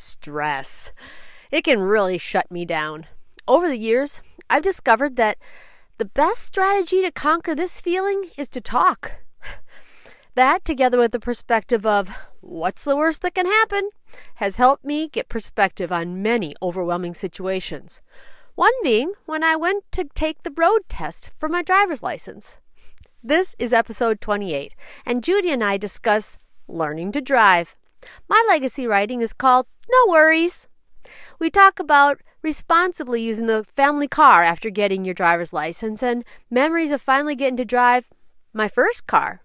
stress. It can really shut me down. Over the years, I've discovered that the best strategy to conquer this feeling is to talk. That, together with the perspective of what's the worst that can happen, has helped me get perspective on many overwhelming situations. One being when I went to take the road test for my driver's license. This is episode 28, and Judy and I discuss learning to drive. My legacy writing is called No Worries. We talk about responsibly using the family car after getting your driver's license and memories of finally getting to drive my first car.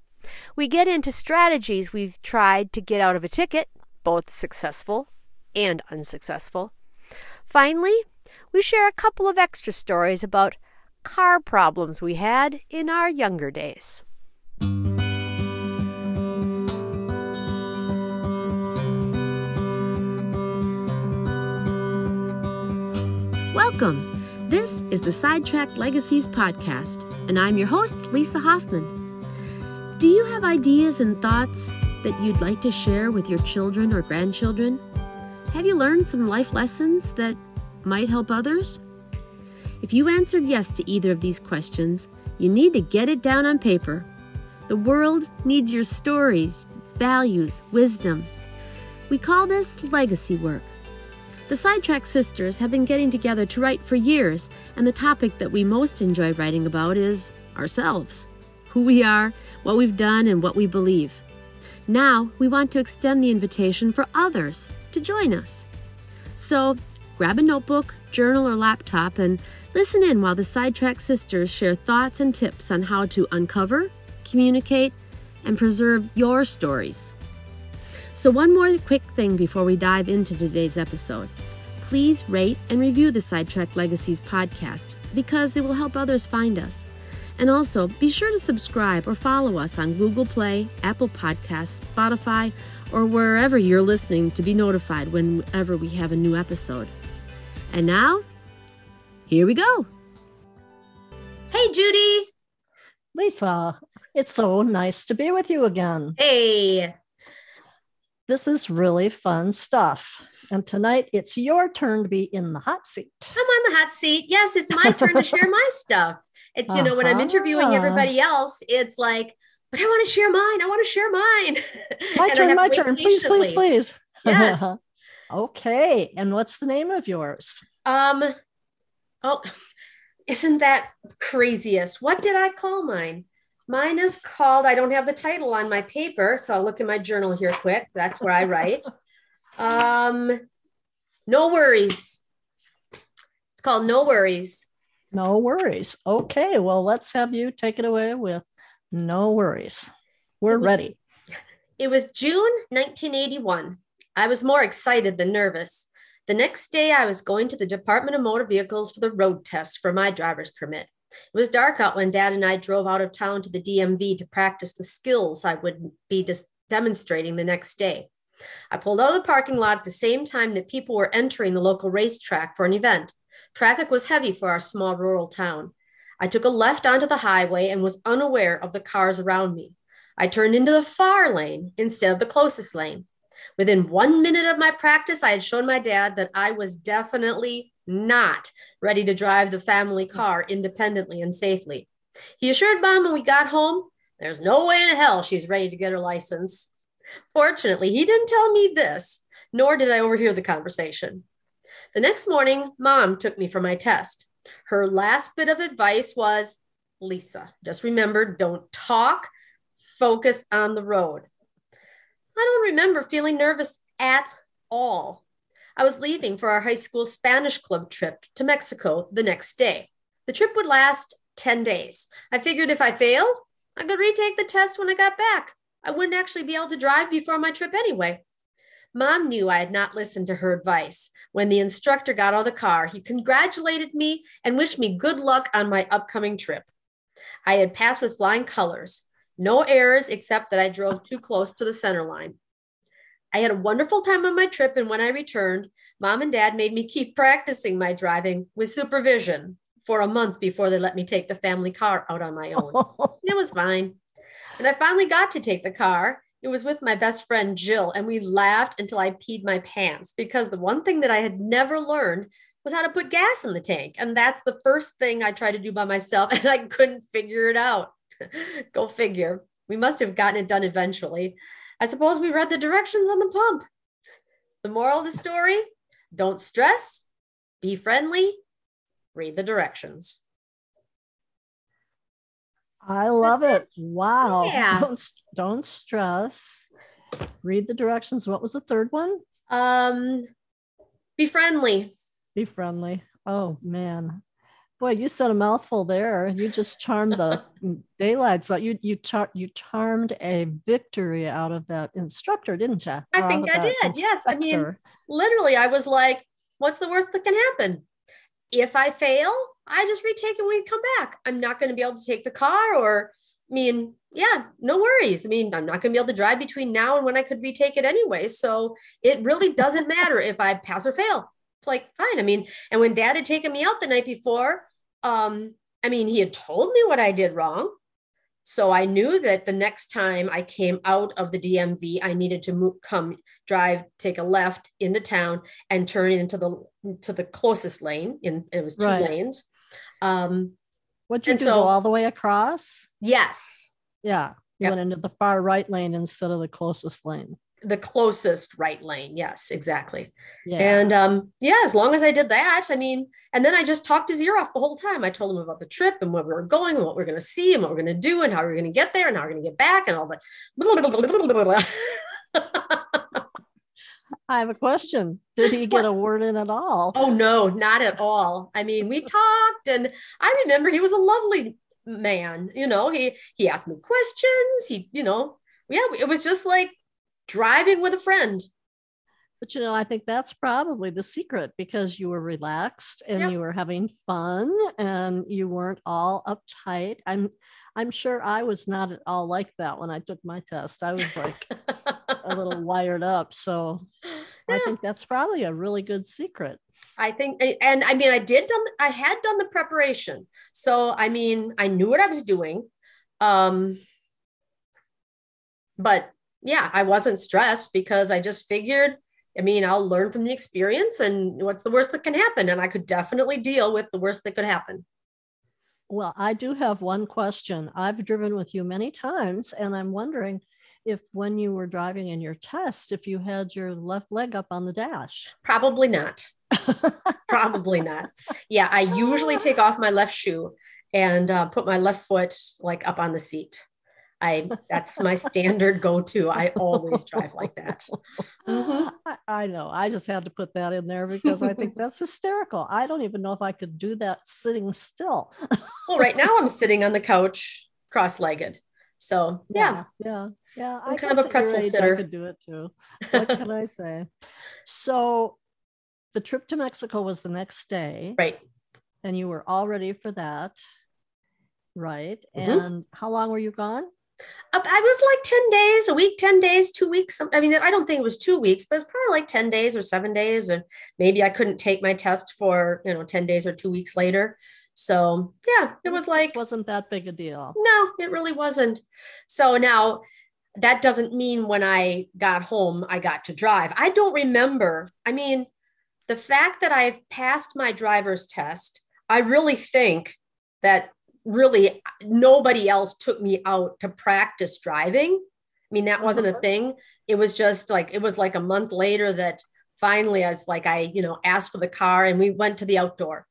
We get into strategies we've tried to get out of a ticket, both successful and unsuccessful. Finally, we share a couple of extra stories about car problems we had in our younger days. Welcome. This is the Sidetracked Legacies podcast, and I'm your host, Lisa Hoffman. Do you have ideas and thoughts that you'd like to share with your children or grandchildren? Have you learned some life lessons that might help others? If you answered yes to either of these questions, you need to get it down on paper. The world needs your stories, values, wisdom. We call this legacy work. The Sidetrack Sisters have been getting together to write for years, and the topic that we most enjoy writing about is ourselves who we are, what we've done, and what we believe. Now, we want to extend the invitation for others to join us. So, grab a notebook, journal, or laptop and listen in while the Sidetrack Sisters share thoughts and tips on how to uncover, communicate, and preserve your stories. So, one more quick thing before we dive into today's episode. Please rate and review the Sidetrack Legacies podcast because it will help others find us. And also, be sure to subscribe or follow us on Google Play, Apple Podcasts, Spotify, or wherever you're listening to be notified whenever we have a new episode. And now, here we go. Hey, Judy. Lisa, it's so nice to be with you again. Hey. This is really fun stuff. And tonight it's your turn to be in the hot seat. I'm on the hot seat. Yes, it's my turn to share my stuff. It's, you uh-huh. know, when I'm interviewing uh-huh. everybody else, it's like, but I want to share mine. I want to share mine. My turn, my turn. Please, please, please. Yes. okay. And what's the name of yours? Um, oh, isn't that craziest? What did I call mine? Mine is called, I don't have the title on my paper, so I'll look in my journal here quick. That's where I write. um, no worries. It's called No Worries. No worries. Okay, well, let's have you take it away with no worries. We're was, ready. It was June 1981. I was more excited than nervous. The next day, I was going to the Department of Motor Vehicles for the road test for my driver's permit. It was dark out when Dad and I drove out of town to the DMV to practice the skills I would be dis- demonstrating the next day. I pulled out of the parking lot at the same time that people were entering the local racetrack for an event. Traffic was heavy for our small rural town. I took a left onto the highway and was unaware of the cars around me. I turned into the far lane instead of the closest lane. Within one minute of my practice, I had shown my dad that I was definitely not ready to drive the family car independently and safely. He assured mom when we got home, there's no way in hell she's ready to get her license. Fortunately, he didn't tell me this, nor did I overhear the conversation. The next morning, mom took me for my test. Her last bit of advice was Lisa, just remember don't talk, focus on the road. I don't remember feeling nervous at all. I was leaving for our high school Spanish club trip to Mexico the next day. The trip would last 10 days. I figured if I failed, I could retake the test when I got back. I wouldn't actually be able to drive before my trip anyway. Mom knew I had not listened to her advice. When the instructor got out of the car, he congratulated me and wished me good luck on my upcoming trip. I had passed with flying colors, no errors except that I drove too close to the center line. I had a wonderful time on my trip, and when I returned, mom and dad made me keep practicing my driving with supervision for a month before they let me take the family car out on my own. it was fine. And I finally got to take the car it was with my best friend Jill, and we laughed until I peed my pants because the one thing that I had never learned was how to put gas in the tank. And that's the first thing I tried to do by myself, and I couldn't figure it out. Go figure. We must have gotten it done eventually. I suppose we read the directions on the pump. The moral of the story don't stress, be friendly, read the directions. I love it. Wow. Yeah. Don't, don't stress. Read the directions. What was the third one? Um, be friendly. Be friendly. Oh, man. Boy, you said a mouthful there. You just charmed the daylights out. You you char- you charmed a victory out of that instructor, didn't you? I think I did. Yes. I mean, literally, I was like, what's the worst that can happen? If I fail, I just retake it when we come back. I'm not going to be able to take the car or I mean, yeah, no worries. I mean, I'm not going to be able to drive between now and when I could retake it anyway. So it really doesn't matter if I pass or fail. It's like, fine. I mean, and when dad had taken me out the night before, um, I mean, he had told me what I did wrong. So I knew that the next time I came out of the DMV, I needed to move, come drive, take a left into town and turn into the to the closest lane. In it was two Right. lanes. Um, What'd you do? so- go all the way across? yes, Yeah. You Yep. went into the far right lane instead of the closest lane. The closest right lane. Yes, exactly. Yeah. And um, yeah, as long as I did that, I mean, and then I just talked his ear off the whole time. I told him about the trip and where we were going and what we are going to see and what we're going to do and how we're going to get there and how we're going to get back and all that. I have a question. Did he get a word in at all? oh no, not at all. I mean, we talked and I remember he was a lovely man. You know, he he asked me questions. He, you know, yeah, it was just like driving with a friend. But you know, I think that's probably the secret because you were relaxed and Yep. you were having fun and you weren't all uptight. I'm I'm sure I was not at all like that when I took my test. I was like a little wired up. So I think that's probably a really good secret. I think, and I mean, I did done, I had done the preparation. So, I mean, I knew what I was doing. Um, but yeah, I wasn't stressed because I just figured, I mean, I'll learn from the experience and what's the worst that can happen. And I could definitely deal with the worst that could happen. Well, I do have one question. I've driven with you many times, and I'm wondering if when you were driving in your test, if you had your left leg up on the dash. Probably not. Probably not. Yeah, I usually take off my left shoe and uh, put my left foot like up on the seat. I that's my standard go-to. I always drive like that. Mhm. I, I know. I just had to put that in there because I think that's hysterical. I don't even know if I could do that sitting still. Well, right now I'm sitting on the couch cross-legged. So yeah, yeah, yeah. I'm I kind of a guess at your pretzel age, sitter. I could do it too. What can I say? So, the trip to Mexico was the next day, right. and you were all ready for that, right? Mhm. And how long were you gone? I was like 10 days, a week, 10 days, two weeks. I mean, I don't think it was two weeks, but it's probably like 10 days or seven days. And maybe I couldn't take my test for, you know, 10 days or two weeks later. So yeah, it was This like, wasn't that big a deal. no, it really wasn't. So now that doesn't mean when I got home, I got to drive. I don't remember. I mean, the fact that I've passed my driver's test, I really think that really nobody else took me out to practice driving. I mean, that wasn't a Mhm. thing. It was just like, it was like a month later that finally I was like, I, you know, asked for the car and we went to the outdoor.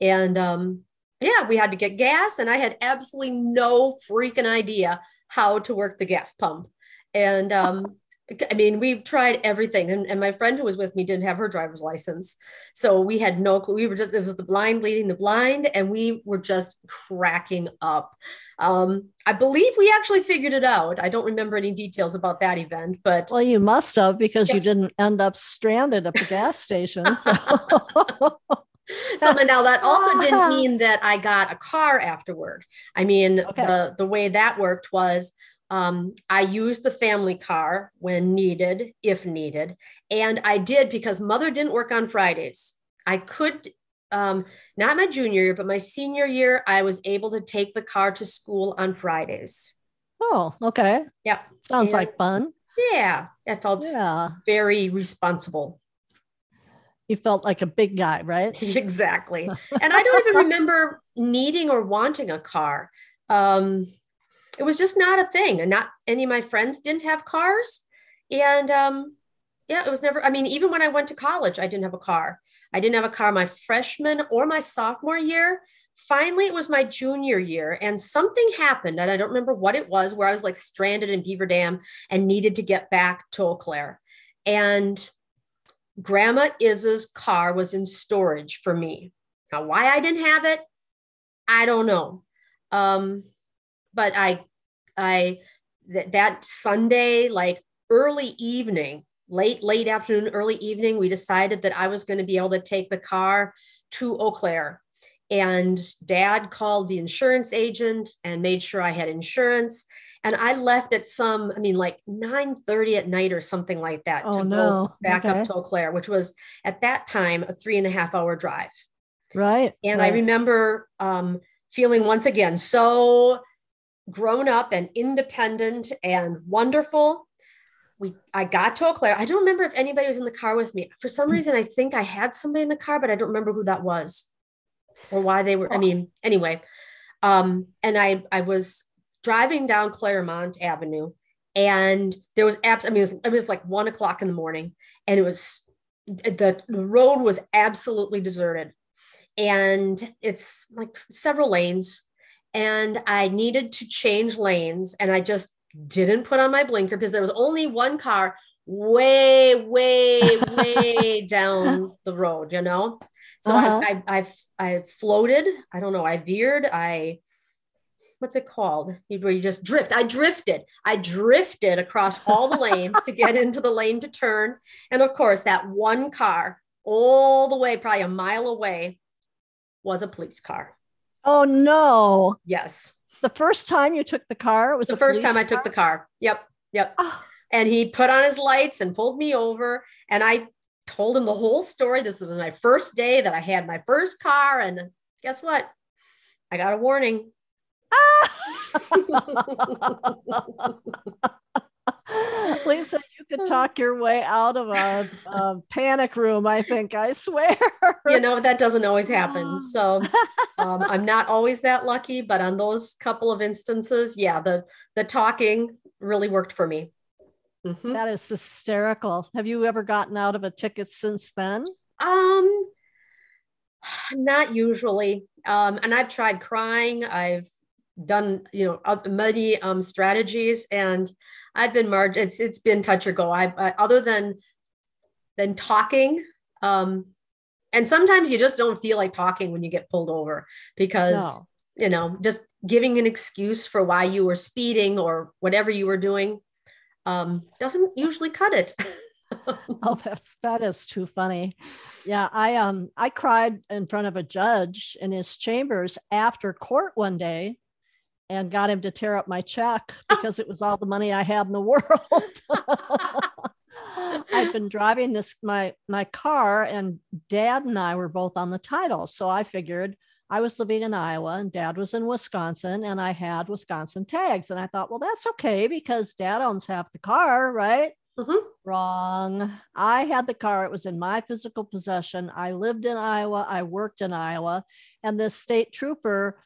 And um, yeah, we had to get gas, and I had absolutely no freaking idea how to work the gas pump. And um, I mean, we tried everything, and, and my friend who was with me didn't have her driver's license, so we had no clue. We were just it was the blind leading the blind, and we were just cracking up. Um, I believe we actually figured it out. I don't remember any details about that event, but Well, you must have because you didn't end up stranded at the gas station. So. so now that also didn't mean that I got a car afterward. I mean, Okay. the the way that worked was um, I used the family car when needed, if needed, and I did because mother didn't work on Fridays. I could. Um, not my junior year, but my senior year, I was able to take the car to school on Fridays. oh, okay. Yeah. Sounds Yeah. like fun. Yeah, I felt Yeah. very responsible. You felt like a big guy, right? exactly. And I don't even remember needing or wanting a car. Um, it was just not a thing. And not any of my friends didn't have cars. And um, yeah, it was never, I mean, even when I went to college, I didn't have a car. I didn't have a car my freshman or my sophomore year. Finally, it was my junior year, and something happened, and I don't remember what it was, where I was like stranded in Beaver Dam and needed to get back to Eau Claire. And Grandma Iz's car was in storage for me. Now, why I didn't have it, I don't know. Um, but I, I, that, that Sunday, like early evening, late, late afternoon, early evening, we decided that I was going to be able to take the car to Eau Claire. And dad called the insurance agent and made sure I had insurance. And I left at some, I mean, like 9 30 at night or something like that Oh, to no. go back Okay. up to Eau Claire, which was at that time a three and a half hour drive. Right. And I remember um, feeling once again so grown up and independent and wonderful. We I got to Eau Claire. I don't remember if anybody was in the car with me. For some reason, I think I had somebody in the car, but I don't remember who that was or why they were. I mean, anyway. Um, and I I was driving down Clairemont Avenue, and there was abs. I mean, it was, it was like one o'clock in the morning, and it was the, the road was absolutely deserted and it's like several lanes and i needed to change lanes and i just didn't put on my blinker because there was only one car way way way down the road you know? So Uh-huh. I, I i i floated i don't know i veered i what's it called? You- where you just drift. I drifted. I drifted across all the lanes to get into the lane to turn. And of course that one car all the way probably a mile away was a police car Oh no. yes. The first time you took the car, it was the first time i took the car. Yep yep. Ah. and he put on his lights and pulled me over and i told him the whole story. This was my first day that i had my first car and guess what? I got a warning. Ah! Lisa, could talk your way out of a, a panic room, I think. I swear. you know that doesn't always happen so um, i'm not always that lucky but on those couple of instances yeah the the talking really worked for me Mhm. that is hysterical. Have you ever gotten out of a ticket since then? um not usually um and i've tried crying i've done you know many um strategies and i've been marged it's it's been touch or go i, I other than than talking um and sometimes you just don't feel like talking when you get pulled over because No. you know just giving an excuse for why you were speeding or whatever you were doing um doesn't usually cut it Oh, that's that is too funny. Yeah, I um I cried in front of a judge in his chambers after court one day and got him to tear up my check because it was all the money I had in the world. I'd been driving this my my car and dad and I were both on the title. So I figured I was living in Iowa and dad was in Wisconsin and I had Wisconsin tags and I thought, well that's okay because dad owns half the car, right? Mhm. Wrong. I had the car. It was in my physical possession. I lived in Iowa. I worked in Iowa. And this state trooper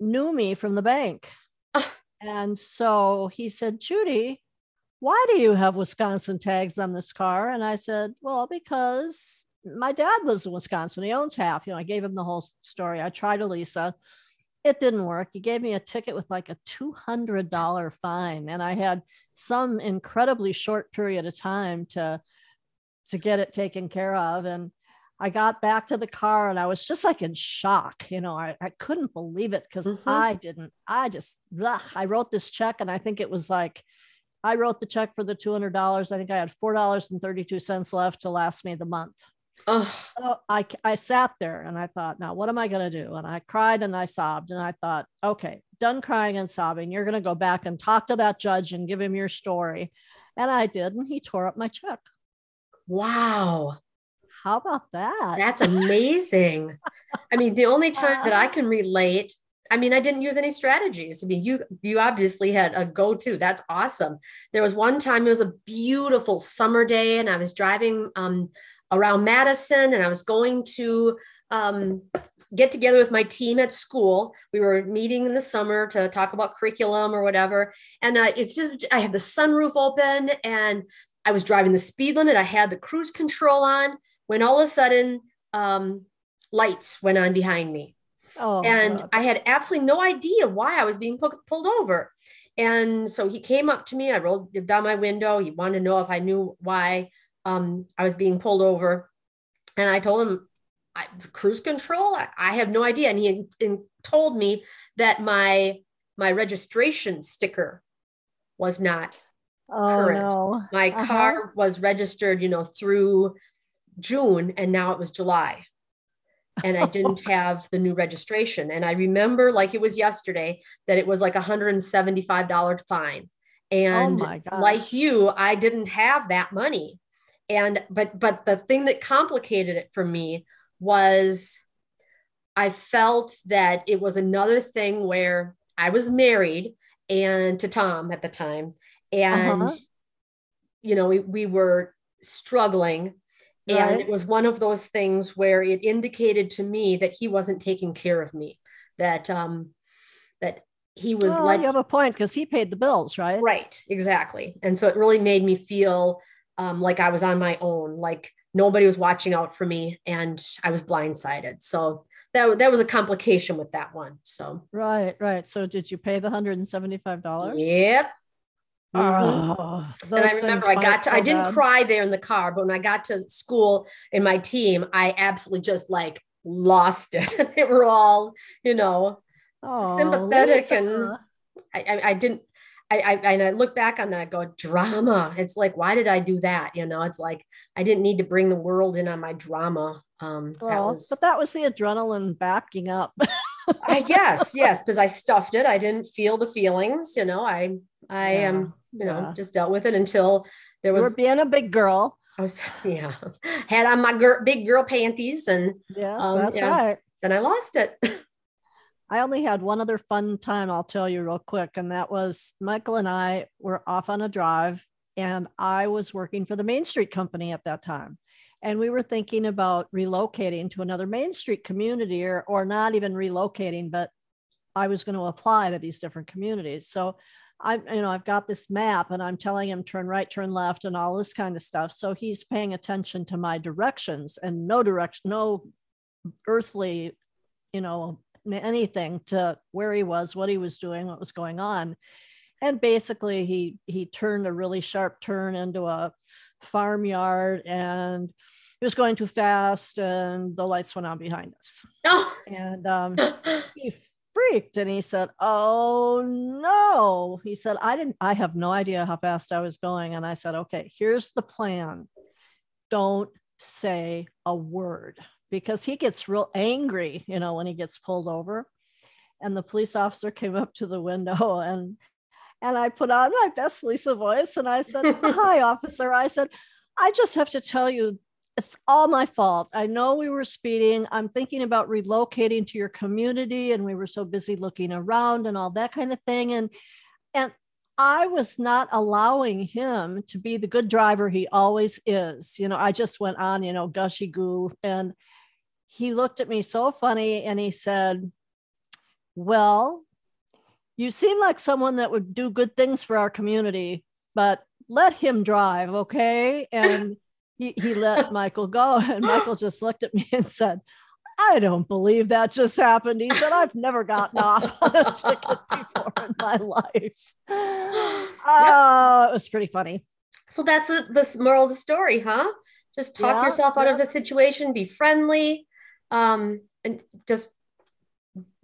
knew me from the bank. And so he said, Judy, why do you have Wisconsin tags on this car? And I said, well, because my dad lives in Wisconsin. He owns half. You know, I gave him the whole story. I tried Elisa. It didn't work. He gave me a ticket with like a $200 fine. And I had some incredibly short period of time to to get it taken care of and i got back to the car and i was just like in shock you know i, I couldn't believe it because Mhm. i didn't i just ugh, i wrote this check and i think it was like i wrote the check for the $200 i think i had $4.32 left to last me the month oh so I, I sat there and I thought, now what am I going to do? And I cried and I sobbed. And I thought, okay, done crying and sobbing. You're going to go back and talk to that judge and give him your story. And I did. And he tore up my check. wow How about that? That's amazing. I mean, the only time that I can relate I mean, I didn't use any strategies. I mean, you you obviously had a go-to. That's awesome. There was one time it was a beautiful summer day, and I was driving um, around Madison, and I was going to um, get together with my team at school. We were meeting in the summer to talk about curriculum or whatever, and uh, it's just I had the sunroof open, and I was driving the speed limit. I had the cruise control on. When all of a sudden, um, lights went on behind me Oh, and God. I had absolutely no idea why I was being pu- pulled over. And so he came up to me. I rolled down my window. He wanted to know if I knew why um, I was being pulled over. And I told him, I, cruise control? I, I, have no idea. And he and told me that my my registration sticker was not oh, current. No. My uh-huh. car was registered, you know, through June, and now it was July and I didn't have the new registration. And I remember like it was yesterday that it was like a $175 fine. And oh like you, I didn't have that money. And but but the thing that complicated it for me was I felt that it was another thing where I was married and to Tom at the time. And uh-huh. you know, we, we were struggling and right. it was one of those things where it indicated to me that he wasn't taking care of me, that um that he was well, like you have a point because he paid the bills, right? Right, exactly. And so it really made me feel um, like I was on my own, like nobody was watching out for me, and I was blindsided. So that that was a complication with that one. So right, right. So did you pay the hundred and seventy five dollars? Yep. Oh, and I remember I got to, so I didn't bad. cry there in the car, but when I got to school in my team, I absolutely just like lost it. they were all, you know, oh, sympathetic Lisa. and I, I, I didn't, I, I, and I look back on that, I go drama. It's like, why did I do that? You know, it's like, I didn't need to bring the world in on my drama. Um, well, that was, but that was the adrenaline backing up. I guess, yes, because I stuffed it. I didn't feel the feelings, you know, I, I am, um, you know, yeah. just dealt with it until there was. Being a big girl. I was, yeah, had on my big girl panties, and yes, um, that's right. Then I lost it. I only had one other fun time I'll tell you real quick, and that was Michael and I were off on a drive, and I was working for the Main Street Company at that time. And we were thinking about relocating to another Main Street community or, or not even relocating, but I was going to apply to these different communities. So I, you know, I've got this map and I'm telling him turn right, turn left, and all this kind of stuff. So he's paying attention to my directions and no direction, no earthly, you know, anything to where he was, what he was doing, what was going on. And basically he he turned a really sharp turn into a farmyard and he was going too fast and the lights went on behind us. Oh. And um, he freaked and he said, Oh no. He said, I didn't, I have no idea how fast I was going. And I said, Okay, here's the plan. Don't say a word because he gets real angry, you know, when he gets pulled over. And the police officer came up to the window and and I put on my best Lisa voice and I said, Hi, officer. I said, I just have to tell you it's all my fault. I know we were speeding. I'm thinking about relocating to your community and we were so busy looking around and all that kind of thing and and I was not allowing him to be the good driver he always is. You know, I just went on, you know, gushy goo and he looked at me so funny and he said, "Well, you seem like someone that would do good things for our community, but let him drive, okay?" And he, he let Michael go. And Michael just looked at me and said, I don't believe that just happened. He said, I've never gotten off on a ticket before in my life. Oh, it was pretty funny. So that's the, the moral of the story, huh? Just talk yeah, yourself out yeah. of the situation, be friendly, um, and just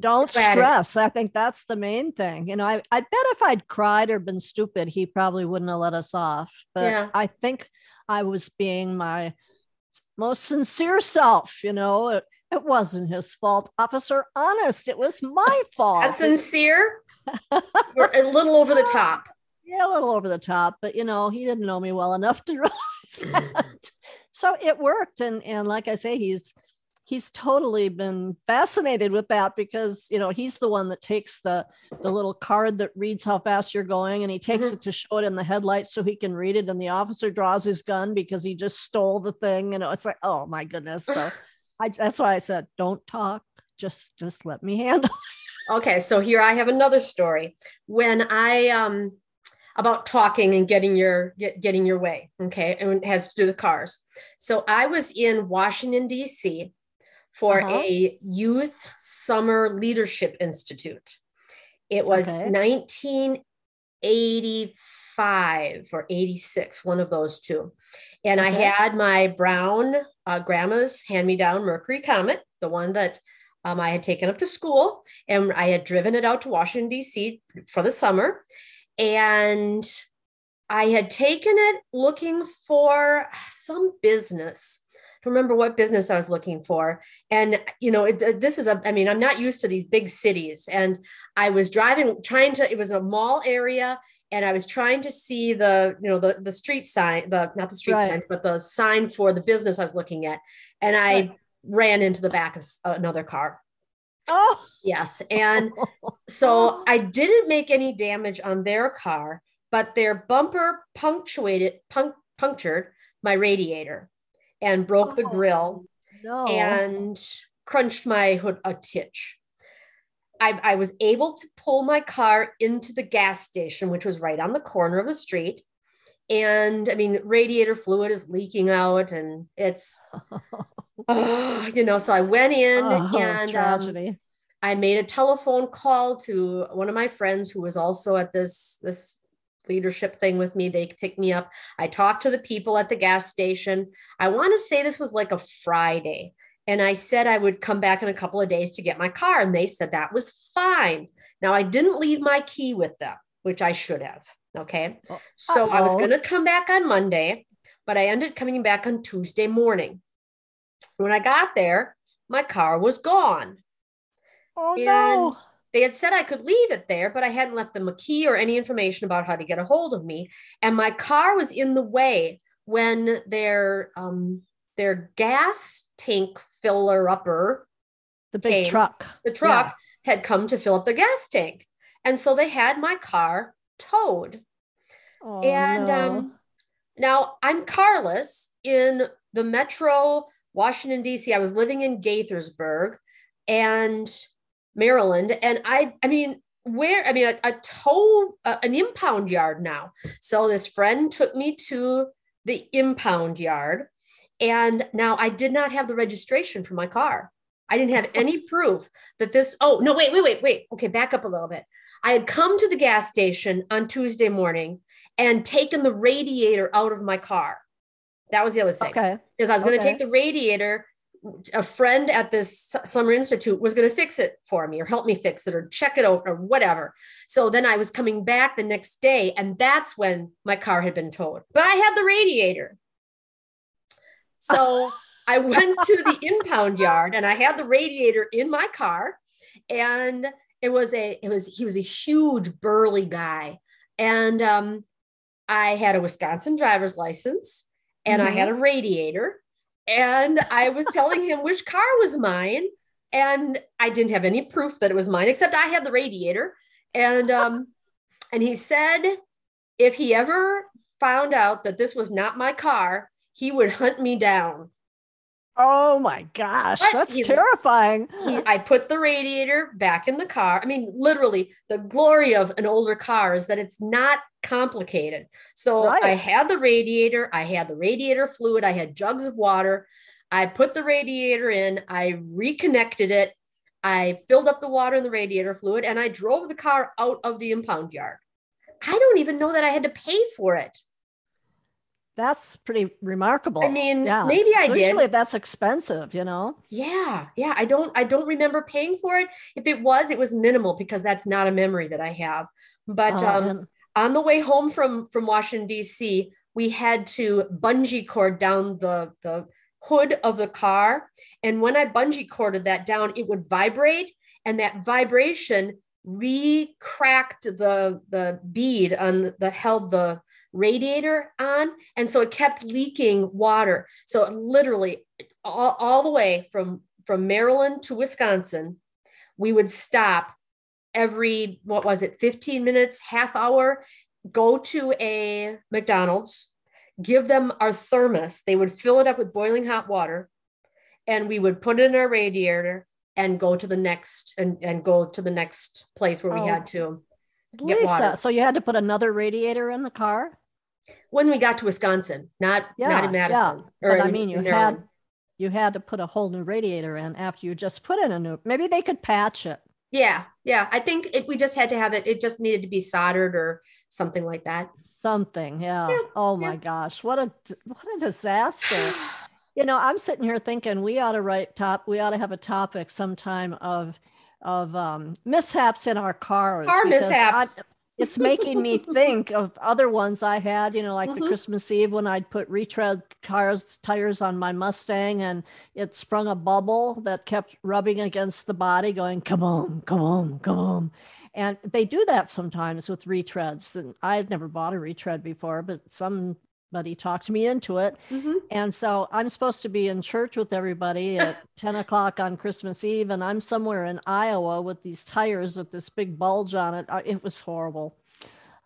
don't stress. I think that's the main thing. You know, I, I bet if I'd cried or been stupid, he probably wouldn't have let us off. But yeah. I think I was being my most sincere self, you know. It, it wasn't his fault, officer. Honest, it was my fault. As sincere? We're a little over the top. Yeah, a little over the top, but you know, he didn't know me well enough to realize mm. that. so it worked. And and like I say, he's he's totally been fascinated with that because you know he's the one that takes the the little card that reads how fast you're going and he takes mm-hmm. it to show it in the headlights so he can read it and the officer draws his gun because he just stole the thing you know it's like oh my goodness. So I, that's why i said don't talk. Just just let me handle okay so here i have another story. When i um about talking and getting your get, getting your way okay and it has to do with cars. So i was in washington d.c for uh-huh. a youth summer leadership institute. It was okay. 1985 or 86, one of those two. And okay. I had my brown uh, grandma's hand me down Mercury Comet, the one that um, I had taken up to school, and I had driven it out to Washington, D.C. for the summer. And I had taken it looking for some business remember what business I was looking for. And, you know, it, this is a, I mean, I'm not used to these big cities. And I was driving, trying to, it was a mall area. And I was trying to see the, you know, the, the street sign, the, not the street right. signs, but the sign for the business I was looking at. And I right. ran into the back of uh, another car. Oh, yes. And so I didn't make any damage on their car, but their bumper punctuated, punk, punctured my radiator and broke oh, the grill no. and crunched my hood a titch. I, I was able to pull my car into the gas station, which was right on the corner of the street. And I mean, radiator fluid is leaking out, and it's, oh, you know. So I went in oh, and um, I made a telephone call to one of my friends who was also at this this leadership thing with me. They picked me up. I talked to the people at the gas station. I want to say this was like a Friday. And I said I would come back in a couple of days to get my car. And they said that was fine. Now, I didn't leave my key with them, which I should have. Okay. Uh-oh. So I was going to come back on Monday, but I ended coming back on Tuesday morning. When I got there, my car was gone. Oh, and no they had said I could leave it there, but I hadn't left them a key or any information about how to get a hold of me. And my car was in the way when their um, their gas tank filler upper, the big came, truck, the truck yeah. had come to fill up the gas tank, and so they had my car towed. Oh, and no. um, now I'm carless in the metro Washington D.C. I was living in Gaithersburg, and Maryland. And I, I mean, where, I mean, a, a tow, uh, an impound yard now. So this friend took me to the impound yard. And now I did not have the registration for my car. I didn't have any proof that this, oh, no, wait, wait, wait, wait. Okay, back up a little bit. I had come to the gas station on Tuesday morning and taken the radiator out of my car. That was the other thing. Okay. Because I was going to okay. take the radiator a friend at this summer institute was going to fix it for me or help me fix it or check it out or whatever. So then I was coming back the next day and that's when my car had been towed. But I had the radiator. So I went to the impound yard and I had the radiator in my car and it was a it was he was a huge burly guy and um I had a Wisconsin driver's license and mm-hmm. I had mm-hmm. a radiator and I was telling him which car was mine. And I didn't have any proof that it was mine, except I had the radiator. And um, and he said if he ever found out that this was not my car, he would hunt me down. Oh my gosh, but that's terrifying. He, I put the radiator back in the car. I mean, literally, the glory of an older car is that it's not complicated. So right. I had the radiator, I had the radiator fluid, I had jugs of water. I put the radiator in, I reconnected it, I filled up the water in the radiator fluid, and I drove the car out of the impound yard. I don't even know that I had to pay for it. That's pretty remarkable. I mean, yeah. maybe I so did. Usually that's expensive, you know. Yeah, yeah. I don't. I don't remember paying for it. If it was, it was minimal because that's not a memory that I have. But oh, um, on the way home from from Washington D.C., we had to bungee cord down the the hood of the car, and when I bungee corded that down, it would vibrate, and that vibration re-cracked the the bead on that held the radiator on. And so it kept leaking water. So literally all, all the way from from Maryland to Wisconsin, we would stop every, what was it, 15 minutes, half hour, go to a McDonald's, give them our thermos. They would fill it up with boiling hot water and we would put it in our radiator and go to the next and, and go to the next place where we Oh. had to get water. Lisa, so you had to put another radiator in the car? When we got to Wisconsin, not not Yeah, in yeah. Madison. But I mean, you had you had to put a whole new radiator in after you just put in a new. Maybe they could patch it. Yeah, yeah. I think it, we just had to have it. It just needed to be soldered or something like that. Something, yeah. Yeah, oh my gosh, what a what a disaster! you know, I'm sitting here thinking we ought to write top. We ought to have a topic sometime of of um, mishaps in our cars. Car because I- mishaps. It's making me think of other ones I had. You know, like the Mhm. Christmas Eve when I'd put retread cars tires on my Mustang and it sprung a bubble that kept rubbing against the body, going, "Come on, come on, come on." And they do that sometimes with retreads. And I had never bought a retread before, but somebody talked me into it. Mhm. And so I'm supposed to be in church with everybody at 10 o'clock on Christmas Eve, and I'm somewhere in Iowa with these tires with this big bulge on it. It was horrible.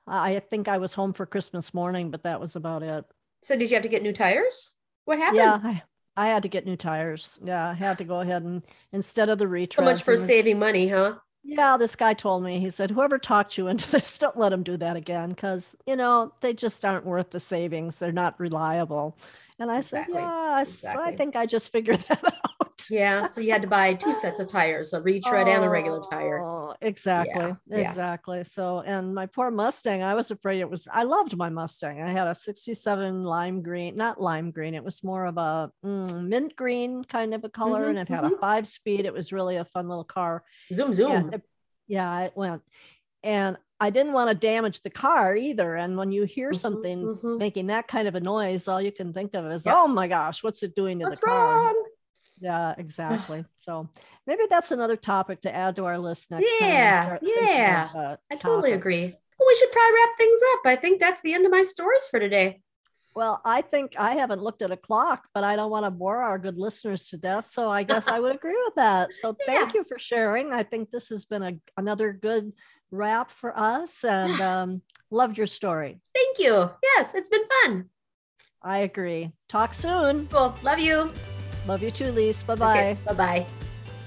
I think I was home for Christmas morning, but that was about it. So did you have to get new tires? What happened? Yeah, I, I had to get new tires. Yeah, I had to go ahead and instead of the retreads. So much for saving money, huh? Yeah, this guy told me, he said, whoever talked you into this, don't let them do that again because, you know, they just aren't worth the savings. They're not reliable. And I said, Exactly, yeah, I s- I exactly. think I just figured that out. Yeah. So you had to buy two sets of tires, a retread and a regular tire. Oh, exactly. yeah. Exactly. So, and my poor Mustang, I was afraid it was, I loved my Mustang. I had a 67 lime green, not lime green. It was more of a mm, mint green kind of a color Mhm, and it had a mhm. five speed. It was really a fun little car. Zoom, zoom. It- yeah, it went. And I didn't want to damage the car either. And when you hear Mhm, something mhm. making that kind of a noise, all you can think of is, Yep. oh my gosh, what's it doing to What's the car? wrong? Yeah, exactly. so maybe that's another topic to add to our list next time. Yeah, start yeah. of, uh, I totally agree. Well, we should probably wrap things up. I think that's the end of my stories for today. Well, I think I haven't looked at a clock, but I don't want to bore our good listeners to death. So I guess I would agree with that. So thank you for sharing. I think this has been a, another good wrap for us and um, loved your story. Thank you. Yes, it's been fun. I agree. Talk soon. Cool. Love you. Love you too, Lise. Bye bye. Bye bye.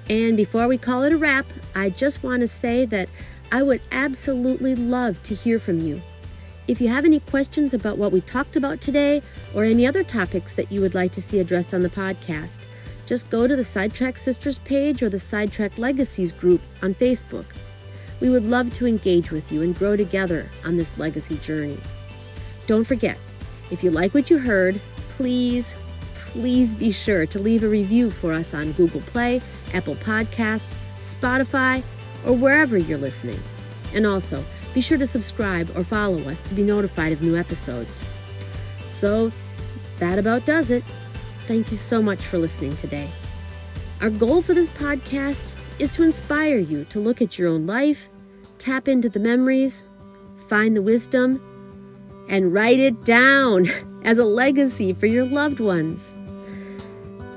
And before we call it a wrap, I just want to say that I would absolutely love to hear from you. If you have any questions about what we talked about today or any other topics that you would like to see addressed on the podcast, just go to the Sidetrack Sisters page or the Sidetrack Legacies group on Facebook. We would love to engage with you and grow together on this legacy journey. Don't forget, if you like what you heard, please, please be sure to leave a review for us on Google Play, Apple Podcasts, Spotify, or wherever you're listening. And also, be sure to subscribe or follow us to be notified of new episodes. So, that about does it. Thank you so much for listening today. Our goal for this podcast is to inspire you to look at your own life, tap into the memories, find the wisdom, and write it down as a legacy for your loved ones.